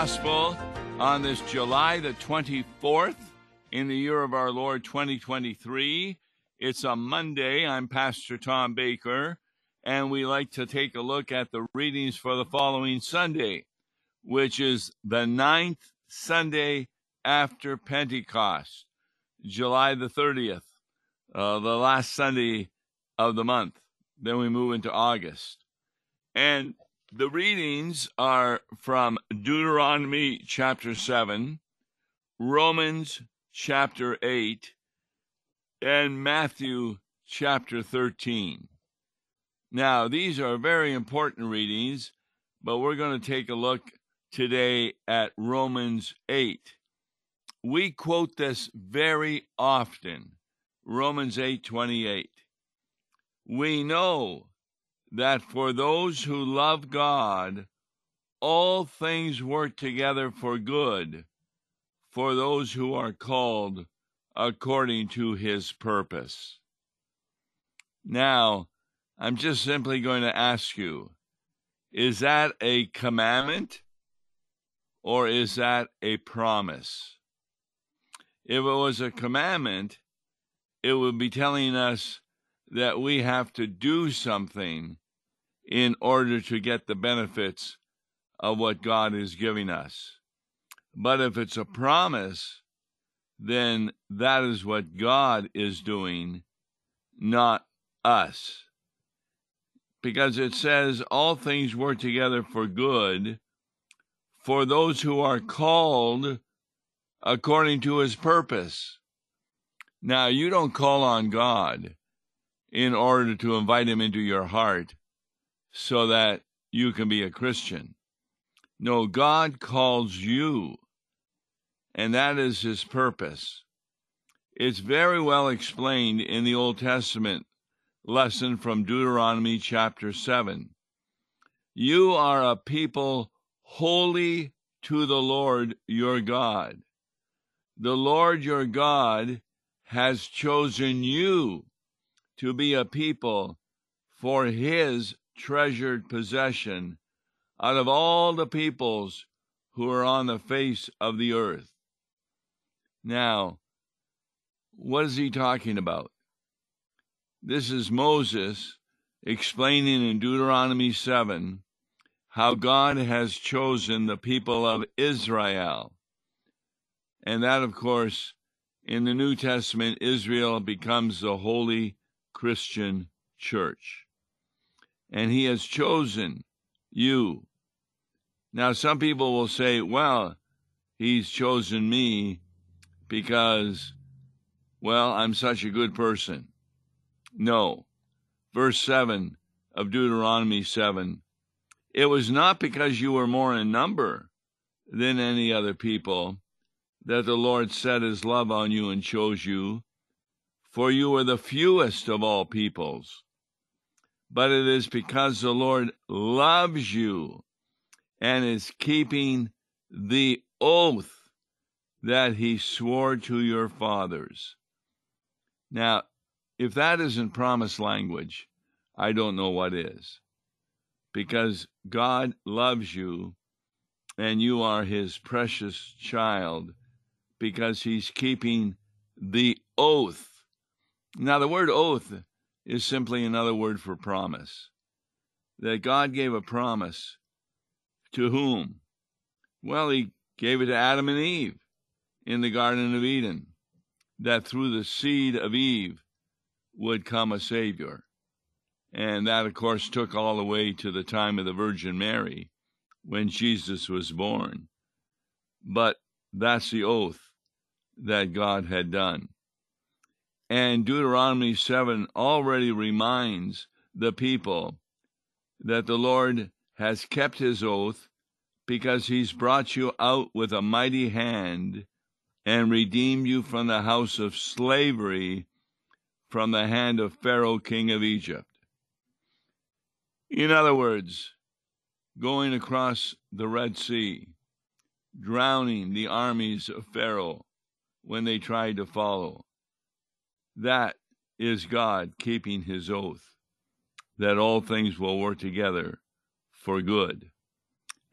Gospel on this July the 24th in the year of our Lord 2023. It's a Monday. I'm Pastor Tom Baker, and we like to take a look at the readings for the following Sunday, which is the ninth Sunday after Pentecost, July the 30th, uh, the last Sunday of the month. Then we move into August. And the readings are from Deuteronomy chapter 7, Romans chapter 8, and Matthew chapter 13. Now, these are very important readings, but we're going to take a look today at Romans 8. We quote this very often. Romans 8:28. We know that for those who love God, all things work together for good for those who are called according to his purpose. Now, I'm just simply going to ask you is that a commandment or is that a promise? If it was a commandment, it would be telling us that we have to do something in order to get the benefits of what God is giving us. But if it's a promise, then that is what God is doing, not us. Because it says all things work together for good for those who are called according to his purpose. Now, you don't call on God in order to invite him into your heart so that you can be a Christian. No, God calls you, and that is his purpose. It's very well explained in the Old Testament lesson from Deuteronomy chapter 7. You are a people holy to the Lord your God. The Lord your God has chosen you to be a people for his treasured possession out of all the peoples who are on the face of the earth. Now, what is he talking about? This is Moses explaining in Deuteronomy 7 how God has chosen the people of Israel. And that, of course, in the New Testament, Israel becomes the holy Christian church. And he has chosen you now, some people will say, well, he's chosen me because, well, I'm such a good person. No. Verse 7 of Deuteronomy 7 It was not because you were more in number than any other people that the Lord set his love on you and chose you, for you are the fewest of all peoples. But it is because the Lord loves you and is keeping the oath that he swore to your fathers. Now, if that isn't promise language, I don't know what is. Because God loves you and you are his precious child because he's keeping the oath. Now, the word oath is simply another word for promise. That God gave a promise to whom? Well, he gave it to Adam and Eve in the Garden of Eden, that through the seed of Eve would come a Savior. And that, of course, took all the way to the time of the Virgin Mary when Jesus was born. But that's the oath that God had done. And Deuteronomy 7 already reminds the people that the Lord has kept his oath because he's brought you out with a mighty hand and redeemed you from the house of slavery from the hand of Pharaoh, king of Egypt. In other words, going across the Red Sea, drowning the armies of Pharaoh when they tried to follow. That is God keeping his oath. that all things will work together for good.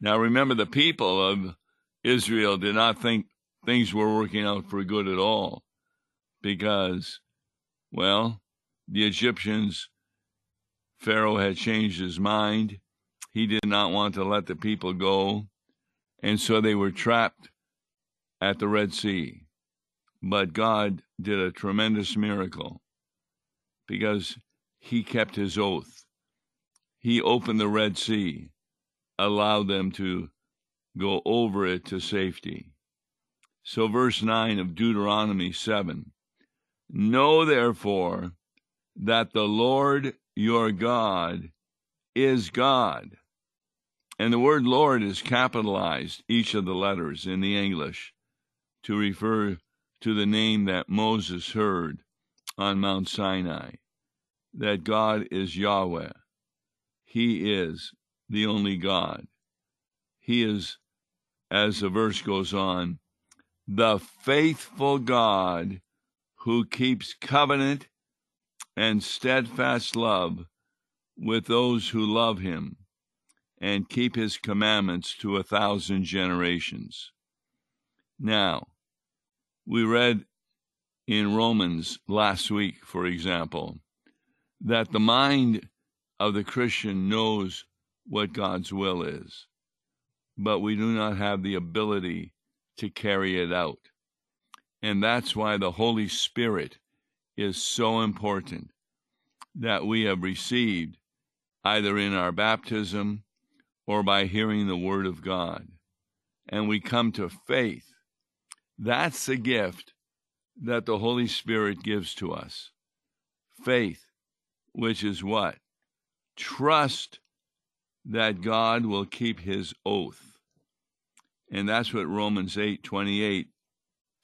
Now remember, the people of Israel did not think things were working out for good at all because, well, the Egyptians, Pharaoh had changed his mind. He did not want to let the people go, and so they were trapped at the Red Sea. But God did a tremendous miracle because he kept his oath. He opened the Red Sea, allowed them to go over it to safety. So, verse 9 of Deuteronomy 7 Know therefore that the Lord your God is God. And the word Lord is capitalized, each of the letters in the English, to refer to the name that Moses heard on Mount Sinai that God is Yahweh. He is the only God. He is, as the verse goes on, the faithful God who keeps covenant and steadfast love with those who love him and keep his commandments to a thousand generations. Now, we read in Romans last week, for example, that the mind of the Christian knows what God's will is, but we do not have the ability to carry it out. And that's why the Holy Spirit is so important that we have received either in our baptism or by hearing the Word of God. And we come to faith. That's a gift that the Holy Spirit gives to us. Faith which is what? Trust that God will keep his oath. And that's what Romans 8 28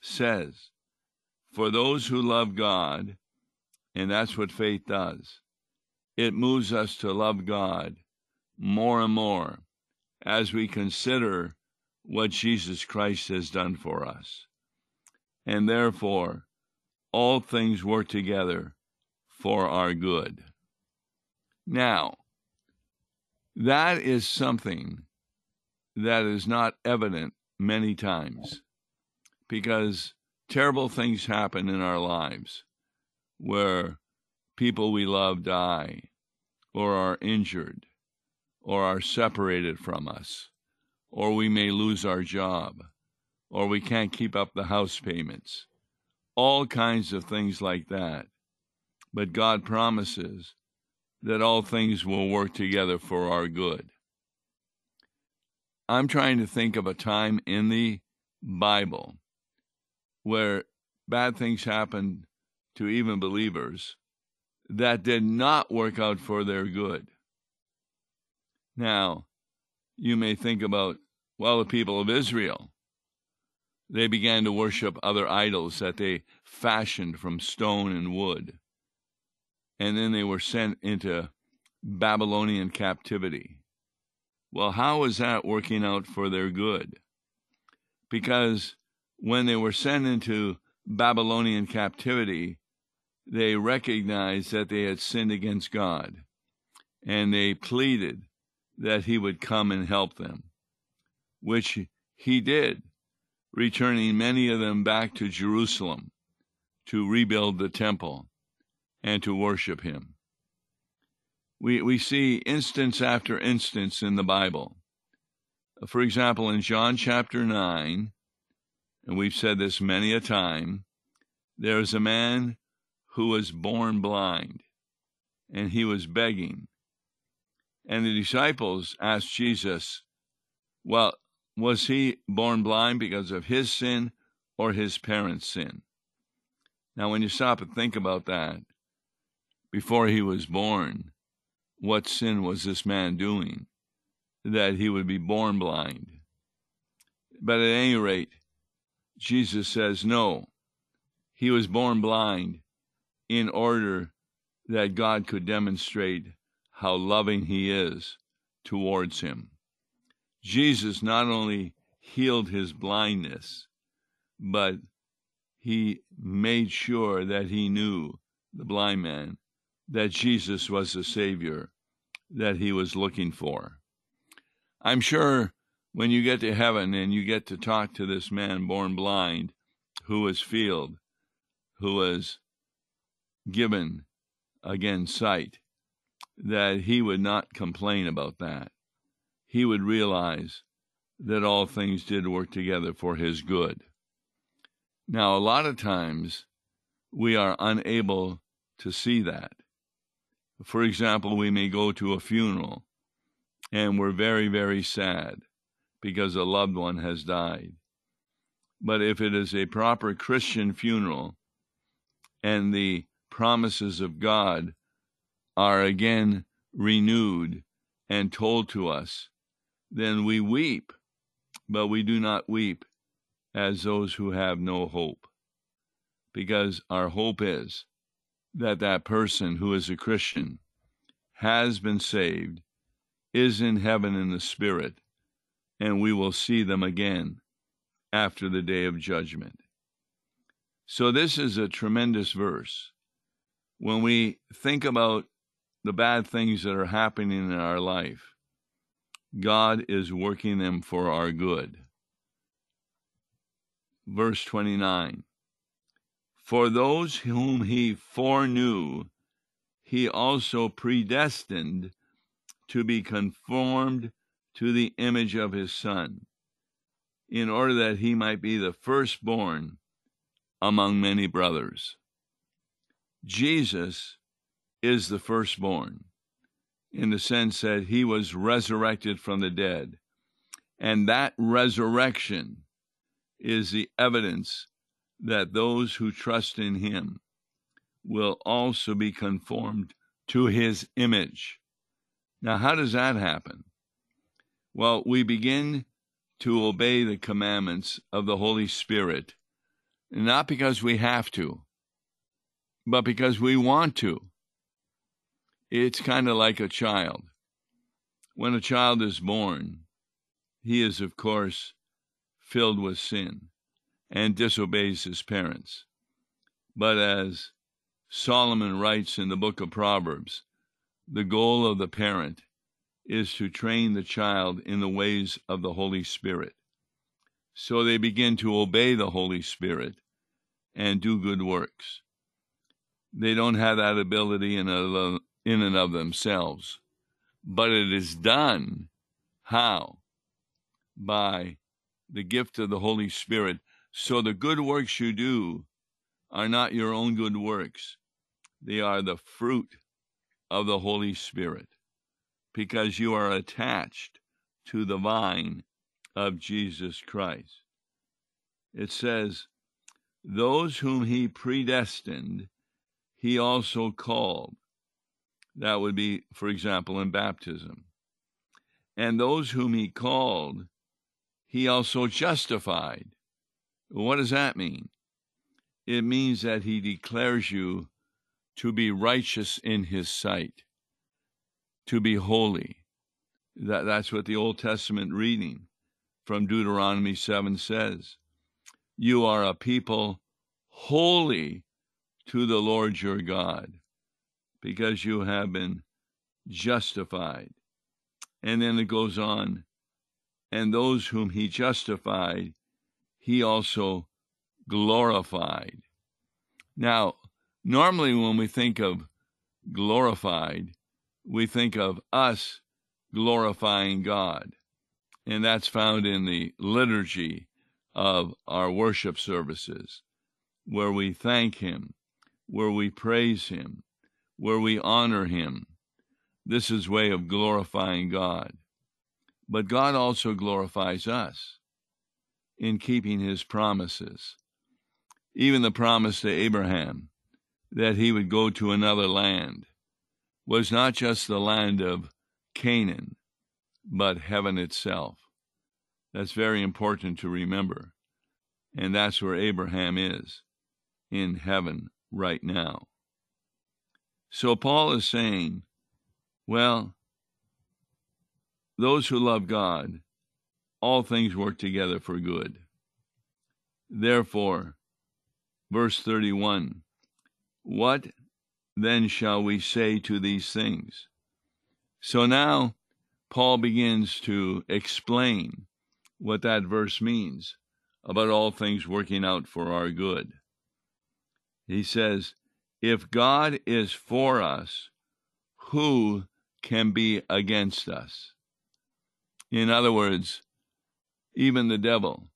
says. For those who love God, and that's what faith does, it moves us to love God more and more as we consider what Jesus Christ has done for us. And therefore, all things work together for our good. Now, that is something that is not evident many times because terrible things happen in our lives where people we love die or are injured or are separated from us or we may lose our job or we can't keep up the house payments all kinds of things like that but God promises that all things will work together for our good. I'm trying to think of a time in the Bible where bad things happened to even believers that did not work out for their good. Now, you may think about, well, the people of Israel. They began to worship other idols that they fashioned from stone and wood and then they were sent into Babylonian captivity. Well, how is that working out for their good? Because when they were sent into Babylonian captivity, they recognized that they had sinned against God, and they pleaded that He would come and help them, which He did, returning many of them back to Jerusalem to rebuild the temple and to worship him. We, we see instance after instance in the Bible. For example, in John chapter 9, and we've said this many a time, there is a man who was born blind, and he was begging. And the disciples asked Jesus, Well, was he born blind because of his sin or his parents' sin? Now, when you stop and think about that, before he was born, what sin was this man doing that he would be born blind? But at any rate, Jesus says, no, he was born blind in order that God could demonstrate how loving he is towards him. Jesus not only healed his blindness, but he made sure that he knew, the blind man, that Jesus was the Savior that he was looking for. I'm sure when you get to heaven and you get to talk to this man born blind who was filled, who was given again sight, that he would not complain about that. He would realize that all things did work together for his good. Now, a lot of times we are unable to see that. For example, we may go to a funeral and we're very, very sad because a loved one has died. But if it is a proper Christian funeral and the promises of God are again renewed and told to us, then we weep, but we do not weep as those who have no hope. Because our hope is that that person who is a Christian has been saved, is in heaven in the Spirit, and we will see them again after the day of judgment. So, this is a tremendous verse. When we think about the bad things that are happening in our life, God is working them for our good. Verse 29 For those whom he foreknew, he also predestined to be conformed to the image of his Son, in order that he might be the firstborn among many brothers. Jesus is the firstborn in the sense that he was resurrected from the dead. And that resurrection is the evidence that those who trust in him will also be conformed to his image. Now, how does that happen? Well, we begin to obey the commandments of the Holy Spirit, not because we have to, but because we want to. It's kind of like a child. When a child is born, he is, of course, filled with sin and disobeys his parents. But as Solomon writes in the book of Proverbs, the goal of the parent is to train the child in the ways of the Holy Spirit. So they begin to obey the Holy Spirit and do good works. They don't have that ability in a, in and of themselves, but it is done how? By the gift of the Holy Spirit. So the good works you do are not your own good works, they are the fruit of the Holy Spirit because you are attached to the vine of Jesus Christ. It says, Those whom he predestined, he also called. That would be, for example, in baptism. And those whom he called, he also justified. What does that mean? It means that he declares you to be righteous in his sight, to be holy. That, that's what the Old Testament reading from Deuteronomy 7 says. You are a people holy to the Lord your God because you have been justified. And then it goes on, and those whom he justified, he also glorified. Now, normally when we think of glorified, we think of us glorifying God. And that's found in the liturgy of our worship services, where we thank Him, where we praise Him, where we honor him. This is way of glorifying God. But God also glorifies us in keeping his promises. Even the promise to Abraham that he would go to another land was not just the land of Canaan, but heaven itself. That's very important to remember. And that's where Abraham is, in heaven right now. So Paul is saying, well, those who love God, all things work together for good. Therefore, verse 31 What then shall we say to these things? So now Paul begins to explain what that verse means about all things working out for our good. He says, If God is for us, who can be against us? In other words, even the devil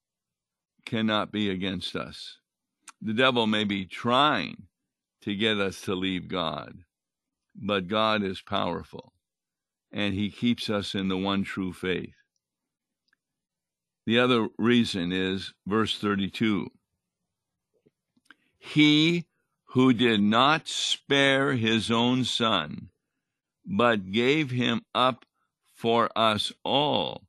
cannot be against us. The devil may be trying to get us to leave God, but God is powerful and he keeps us in the one true faith. The other reason is verse 32 He who did not spare his own son, but gave him up for us all,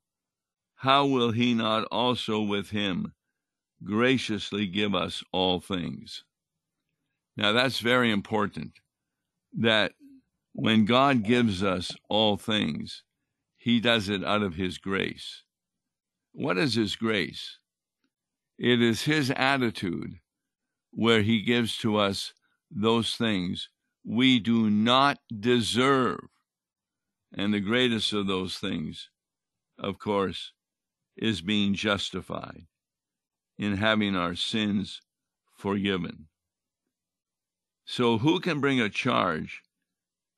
how will he not also with him graciously give us all things? Now that's very important that when God gives us all things, he does it out of his grace. What is His grace? It is His attitude where He gives to us those things we do not deserve. And the greatest of those things, of course, is being justified in having our sins forgiven. So, who can bring a charge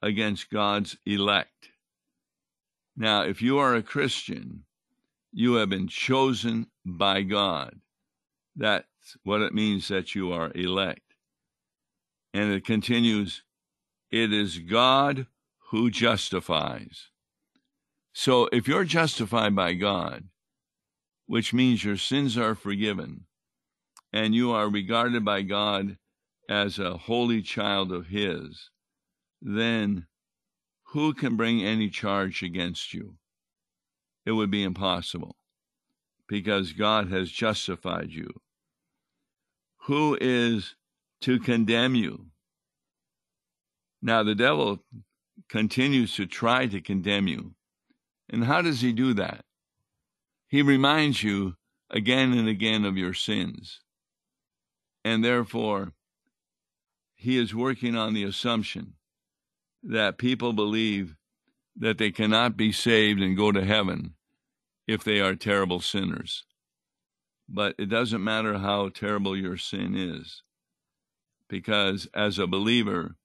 against God's elect? Now, if you are a Christian, you have been chosen by God. That's what it means that you are elect. And it continues, it is God who justifies. So if you're justified by God, which means your sins are forgiven, and you are regarded by God as a holy child of His, then who can bring any charge against you? it would be impossible because God has justified you. Who is to condemn you? Now, the devil continues to try to condemn you. And how does he do that? He reminds you again and again of your sins. And therefore, he is working on the assumption that people believe that they cannot be saved and go to heaven if they are terrible sinners. But it doesn't matter how terrible your sin is, because as a believer,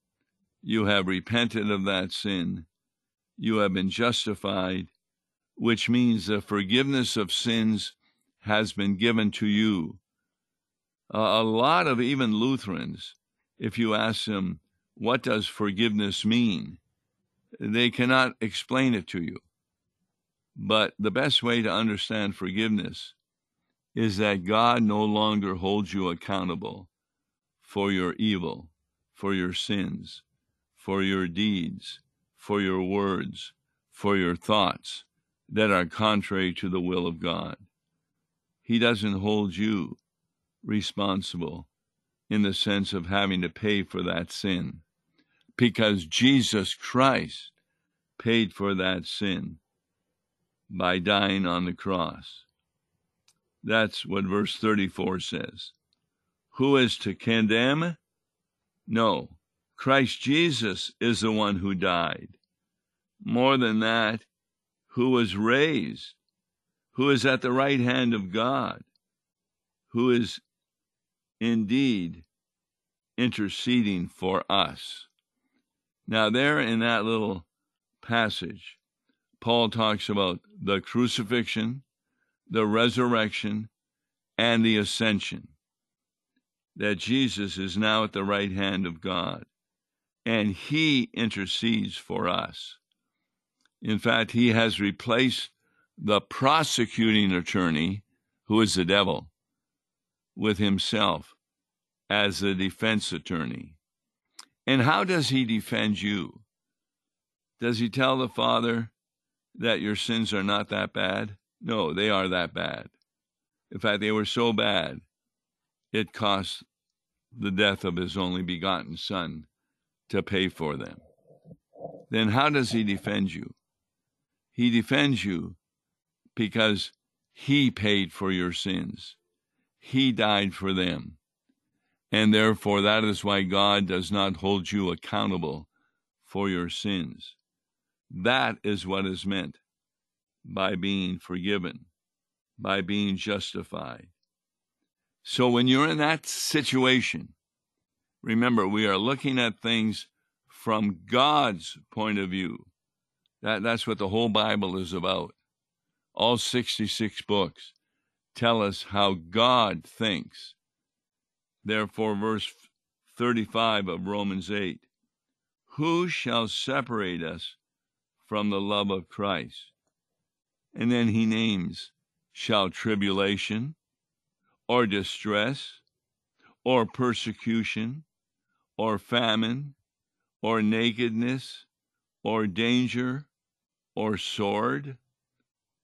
you have repented of that sin, you have been justified, which means the forgiveness of sins has been given to you. A lot of even Lutherans, if you ask them, what does forgiveness mean? They cannot explain it to you. But the best way to understand forgiveness is that God no longer holds you accountable for your evil, for your sins, for your deeds, for your words, for your thoughts that are contrary to the will of God. He doesn't hold you responsible in the sense of having to pay for that sin because Jesus Christ paid for that sin by dying on the cross. That's what verse 34 says. Who is to condemn? No, Christ Jesus is the one who died. More than that, who was raised, who is at the right hand of God, who is indeed interceding for us. Now, there in that little passage, Paul talks about the crucifixion, the resurrection, and the ascension. That Jesus is now at the right hand of God, and he intercedes for us. In fact, he has replaced the prosecuting attorney, who is the devil, with himself as the defense attorney. And how does he defend you? Does he tell the Father, that your sins are not that bad? No, they are that bad. In fact, they were so bad, it cost the death of his only begotten Son to pay for them. Then how does he defend you? He defends you because he paid for your sins. He died for them. And therefore, that is why God does not hold you accountable for your sins That is what is meant by being forgiven, by being justified. So when you're in that situation, remember, we are looking at things from God's point of view. That, that's what the whole Bible is about. All 66 books tell us how God thinks. Therefore, verse 35 of Romans 8 Who shall separate us from the love of Christ? And then he names shall tribulation, or distress, or persecution, or famine, or nakedness, or danger, or sword.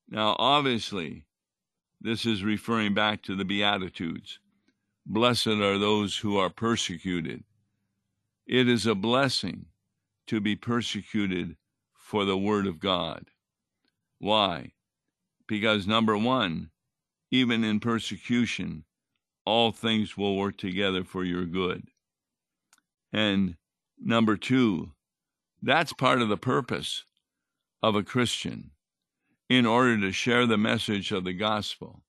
Now, obviously, this is referring back to the Beatitudes. Blessed are those who are persecuted. It is a blessing to be persecuted for the Word of God. Why? Because, number one, even in persecution, all things will work together for your good. And number two, that's part of the purpose of a Christian in order to share the message of the gospel.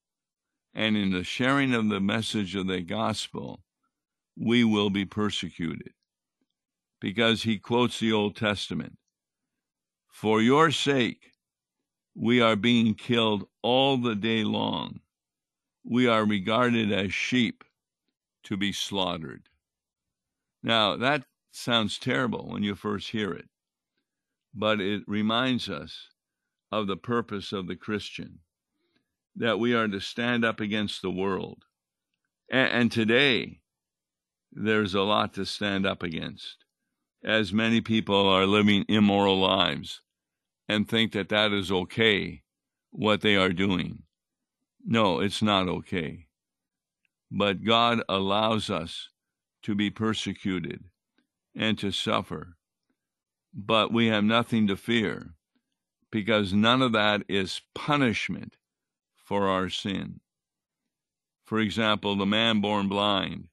And in the sharing of the message of the gospel, we will be persecuted. Because he quotes the Old Testament For your sake, we are being killed all the day long we are regarded as sheep to be slaughtered. Now, that sounds terrible when you first hear it, but it reminds us of the purpose of the Christian that we are to stand up against the world. And, and today, there's a lot to stand up against, as many people are living immoral lives and think that that is okay, what they are doing. No, it's not okay. But God allows us to be persecuted and to suffer. But we have nothing to fear because none of that is punishment for our sin. For example, the man born blind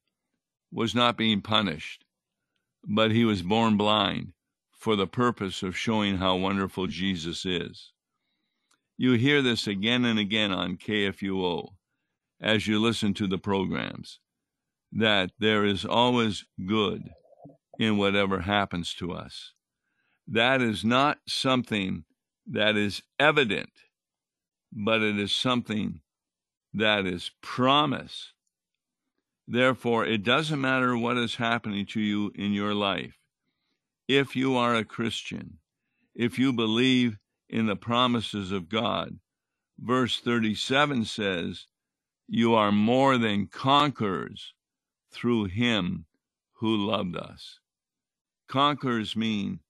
was not being punished, but he was born blind for the purpose of showing how wonderful Jesus is. You hear this again and again on KFUO as you listen to the programs that there is always good in whatever happens to us. That is not something that is evident, but it is something that is promise. Therefore, it doesn't matter what is happening to you in your life. If you are a Christian, if you believe in the promises of God. Verse 37 says, You are more than conquerors through him who loved us. Conquerors mean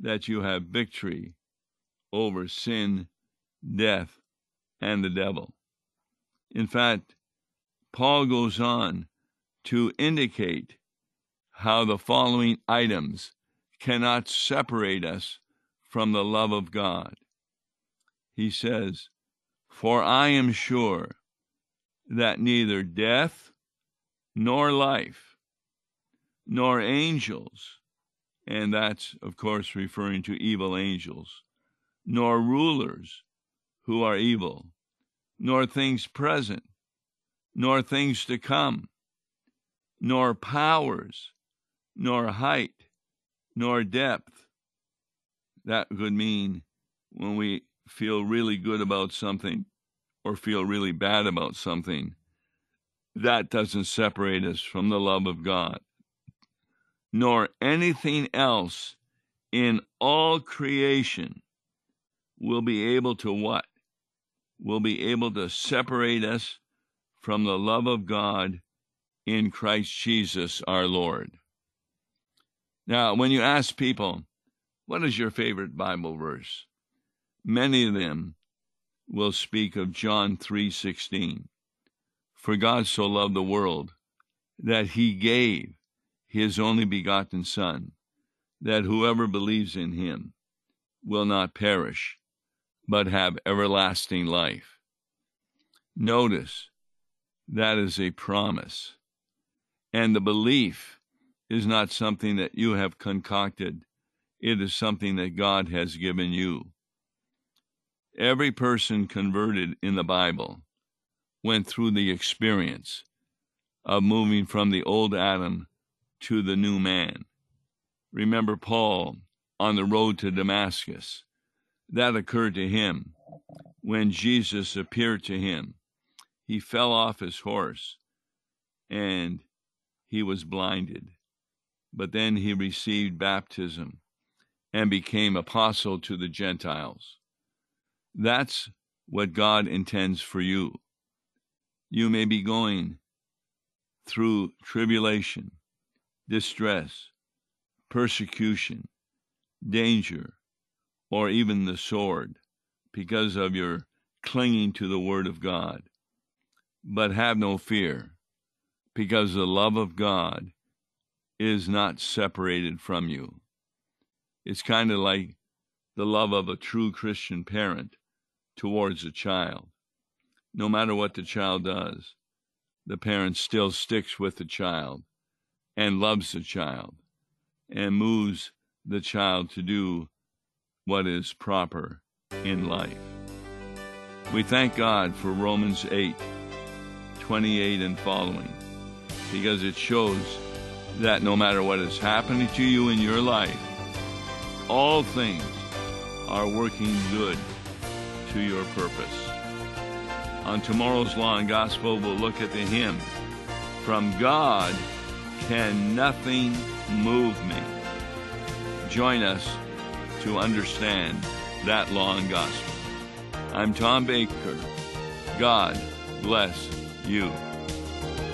that you have victory over sin, death, and the devil. In fact, Paul goes on to indicate how the following items cannot separate us from the love of God. He says, For I am sure that neither death nor life, nor angels, and that's, of course, referring to evil angels, nor rulers who are evil, nor things present, nor things to come, nor powers, nor height, nor depth. That could mean when we feel really good about something or feel really bad about something, that doesn't separate us from the love of God, nor anything else in all creation will be able to what? Will be able to separate us from the love of God in Christ Jesus our Lord. Now, when you ask people, what is your favorite Bible verse? Many of them will speak of John 3:16. For God so loved the world that he gave his only begotten son that whoever believes in him will not perish but have everlasting life. Notice that is a promise. And the belief is not something that you have concocted it is something that God has given you. Every person converted in the Bible went through the experience of moving from the old Adam to the new man. Remember Paul on the road to Damascus. That occurred to him when Jesus appeared to him. He fell off his horse and he was blinded. But then he received baptism and became apostle to the Gentiles. That's what God intends for you. You may be going through tribulation, distress, persecution, danger, or even the sword because of your clinging to the Word of God. But have no fear, because the love of God is not separated from you. It's kind of like the love of a true Christian parent towards a child. No matter what the child does, the parent still sticks with the child and loves the child and moves the child to do what is proper in life. We thank God for Romans 8 28 and following because it shows that no matter what is happening to you in your life, all things are working good to your purpose. On tomorrow's Law and Gospel, we'll look at the hymn From God Can Nothing Move Me. Join us to understand that law and gospel. I'm Tom Baker. God bless you.